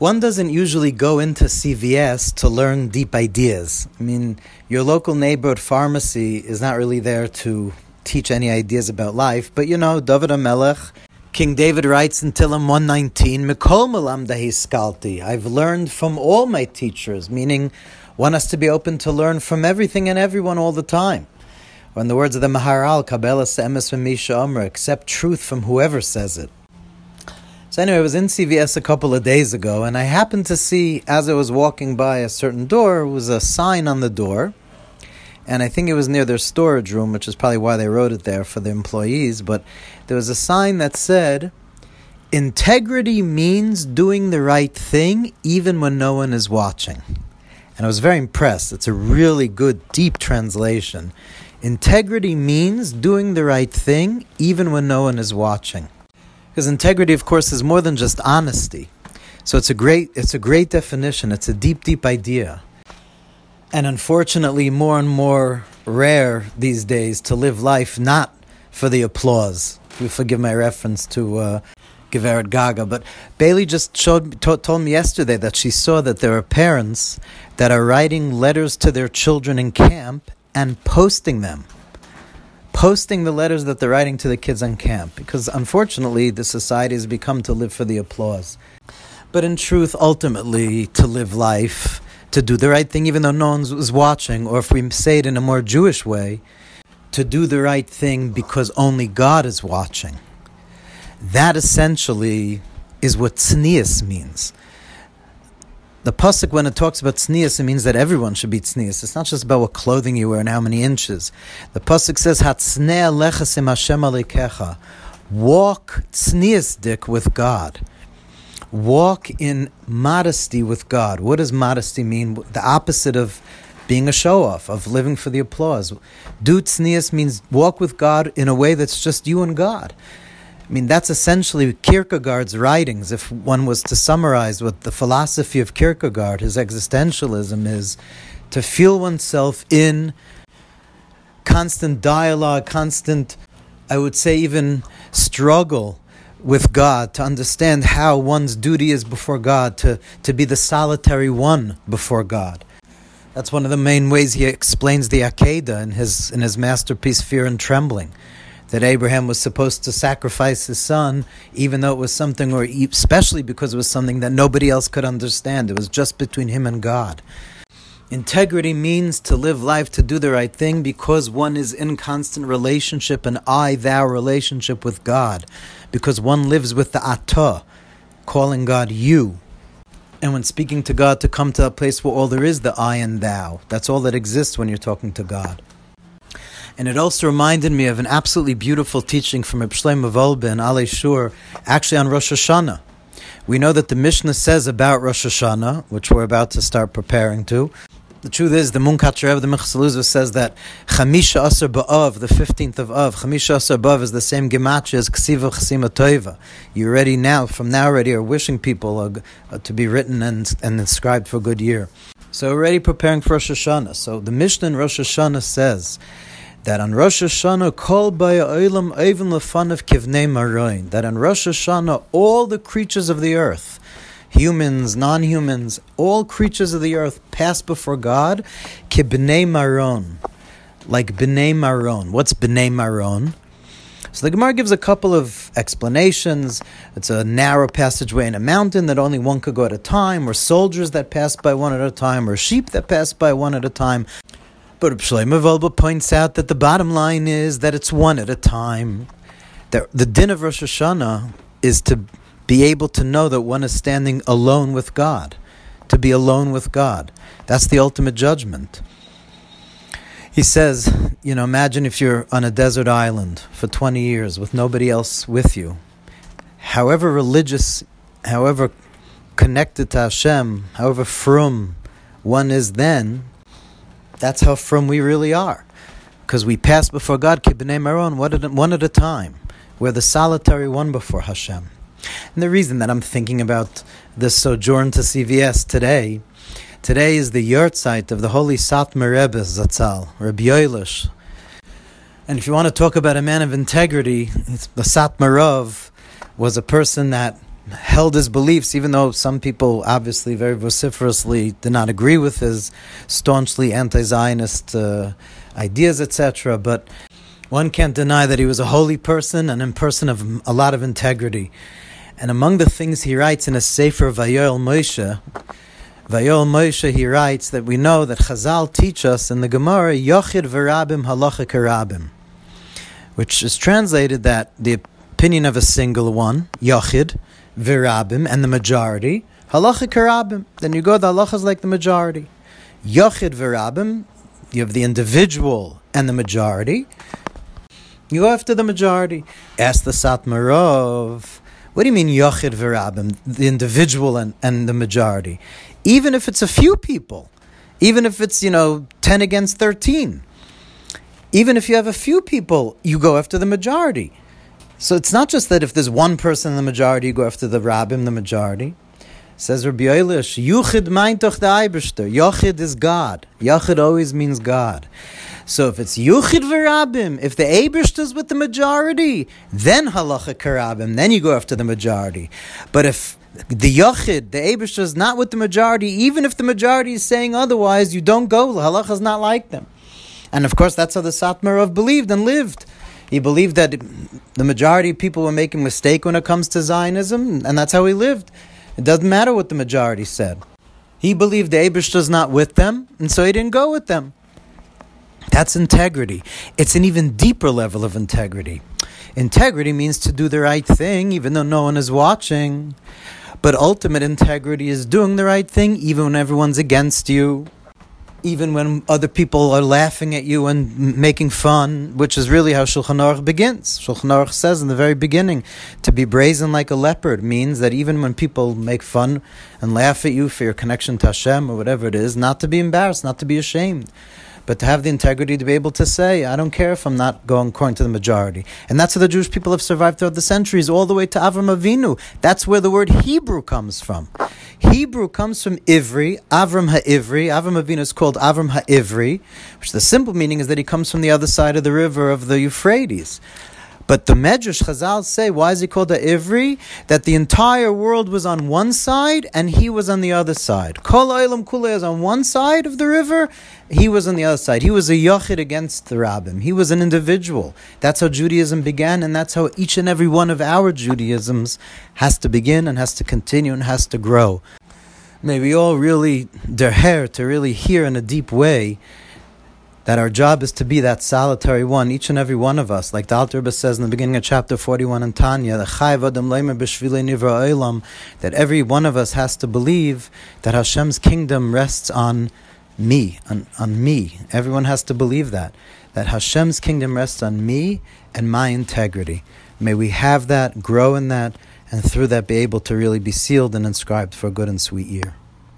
one doesn't usually go into CVS to learn deep ideas. I mean, your local neighborhood pharmacy is not really there to teach any ideas about life, but you know, David HaMelech, King David writes in Tehillim 119, Mikol Malam I've learned from all my teachers, meaning one has to be open to learn from everything and everyone all the time. Or in the words of the Maharal, Kabbalah Se'emes Misha Omer, accept truth from whoever says it. Anyway, I was in CVS a couple of days ago, and I happened to see, as I was walking by a certain door, was a sign on the door, and I think it was near their storage room, which is probably why they wrote it there for the employees. But there was a sign that said, "Integrity means doing the right thing even when no one is watching." And I was very impressed. It's a really good, deep translation. Integrity means doing the right thing even when no one is watching. Because integrity, of course, is more than just honesty. So it's a great, it's a great definition. It's a deep, deep idea. And unfortunately, more and more rare these days to live life not for the applause. You forgive my reference to uh, Geveret Gaga, but Bailey just showed to, told me yesterday that she saw that there are parents that are writing letters to their children in camp and posting them posting the letters that they're writing to the kids on camp because unfortunately the society has become to live for the applause. But in truth, ultimately, to live life, to do the right thing even though no one was watching, or if we say it in a more Jewish way, to do the right thing because only God is watching. That essentially is what tznius means the pasuk when it talks about tznius, it means that everyone should be tznius. It's not just about what clothing you wear and how many inches. The pasuk says, "Hatznei lechasim Hashem alikecha." Walk tznius dik with God. Walk in modesty with God. What does modesty mean? The opposite of being a show off, of living for the applause. Do tznius means walk with God in a way that's just you and God. I mean, that's essentially Kierkegaard's writings. If one was to summarize what the philosophy of Kierkegaard, his existentialism, is to feel oneself in constant dialogue, constant, I would say, even struggle with God, to understand how one's duty is before God, to, to be the solitary one before God. That's one of the main ways he explains the Akedah in his, in his masterpiece, Fear and Trembling that Abraham was supposed to sacrifice his son, even though it was something, or especially because it was something that nobody else could understand. It was just between him and God. Integrity means to live life to do the right thing because one is in constant relationship, an I thou relationship with God, because one lives with the Atah, calling God you. And when speaking to God, to come to a place where all there is the I and thou. That's all that exists when you're talking to God. And it also reminded me of an absolutely beautiful teaching from Reb Shlomo Wolbe and Alei Shur, actually on Rosh Hashanah. We know that the Mishnah says about Rosh Hashanah, which we're about to start preparing to. The truth is, the Munkach Rebbe, the Minchas Elazar, says that Chamisha Asar Ba'av, the 15th of Av, Chamisha Asar Ba'av is the same gematria as Ksiva Chasima Toiva. You already now, from now already, are wishing people uh, to be written and, and inscribed for a good year. So already preparing for Rosh Hashanah. So the Mishnah in Rosh Hashanah says that on Rosh Hashanah, kol olam even lefanav kivnei maroin, that on Rosh Hashanah, all the creatures of the earth, humans, non-humans, all creatures of the earth pass before God, kibnei maron, like bnei maron. What's bnei maron? So the Gemara gives a couple of explanations. It's a narrow passageway in a mountain that only one could go at a time, or soldiers that pass by one at a time, or sheep that pass by one at a time. But Shlomo Wolbe points out that the bottom line is that it's one at a time. That the din of Rosh Hashanah is to be able to know that one is standing alone with God, to be alone with God. That's the ultimate judgment. He says, you know, imagine if you're on a desert island for 20 years with nobody else with you. However religious, however connected to Hashem, however frum one is then, that's how frum we really are. Because we pass before God, Kibnei Maron, one at a time. We're the solitary one before Hashem. And the reason that I'm thinking about this sojourn to CVS today, today is the yahrzeit of the holy Satmar Rebbe Zatzal, Rabbi Yoelish. And if you want to talk about a man of integrity, the Satmarov was a person that held his beliefs, even though some people obviously very vociferously did not agree with his staunchly anti-Zionist uh, ideas, etc. But one can't deny that he was a holy person and a person of a lot of integrity. And among the things he writes in a Sefer Vayoel Moshe, Vayol Moshe, he writes that we know that Chazal teach us in the Gemara, Yochid Verabim Halacha Karabim, which is translated that the opinion of a single one, Yochid, Virabim, and the majority, Halacha Karabim. Then you go, the halacha is like the majority. Yochid Virabim, you have the individual and the majority. You go after the majority. Ask the Satmarov. What do you mean Yochid Virabim, the individual and, and the majority? Even if it's a few people, even if it's, you know, 10 against 13, even if you have a few people, you go after the majority. So it's not just that if there's one person in the majority, you go after the rabbim, the majority. Says Rabbi Eilish, Yuchid meintoch the Eibishter. Yochid is God. Yochid always means God. So if it's Yuchid v'rabim, if the Eibishter is with the majority, then halacha karabim, then you go after the majority. But if the Yochid, the Eibishter is not with the majority, even if the majority is saying otherwise, you don't go. Halacha is not like them. And of course, that's how the Satmarov believed and lived. He believed that the majority of people were making mistake when it comes to Zionism, and that's how he lived. It doesn't matter what the majority said. He believed the Abish was not with them, and so he didn't go with them. That's integrity. It's an even deeper level of integrity. Integrity means to do the right thing, even though no one is watching. But ultimate integrity is doing the right thing, even when everyone's against you even when other people are laughing at you and making fun, which is really how Shulchan Aruch begins. Shulchan Aruch says in the very beginning, to be brazen like a leopard means that even when people make fun and laugh at you for your connection to Hashem or whatever it is, not to be embarrassed, not to be ashamed but to have the integrity to be able to say, I don't care if I'm not going according to the majority. And that's how the Jewish people have survived throughout the centuries, all the way to Avram Avinu. That's where the word Hebrew comes from. Hebrew comes from Ivri, Avram HaIvri. Avram Avinu is called Avram HaIvri, which the simple meaning is that he comes from the other side of the river of the Euphrates. But the Medrash Chazal say, why is he called the Ivri? That the entire world was on one side and he was on the other side. Kol Olam Kule is on one side of the river, he was on the other side. He was a Yochid against the Rabbim. He was an individual. That's how Judaism began, and that's how each and every one of our Judaisms has to begin and has to continue and has to grow. May we all really hair to really hear in a deep way that our job is to be that solitary one, each and every one of us. Like the Alter Rebbe says in the beginning of chapter 41 in Tanya, that every one of us has to believe that Hashem's kingdom rests on me, on, on me. Everyone has to believe that. That Hashem's kingdom rests on me and my integrity. May we have that, grow in that, and through that be able to really be sealed and inscribed for a good and sweet year.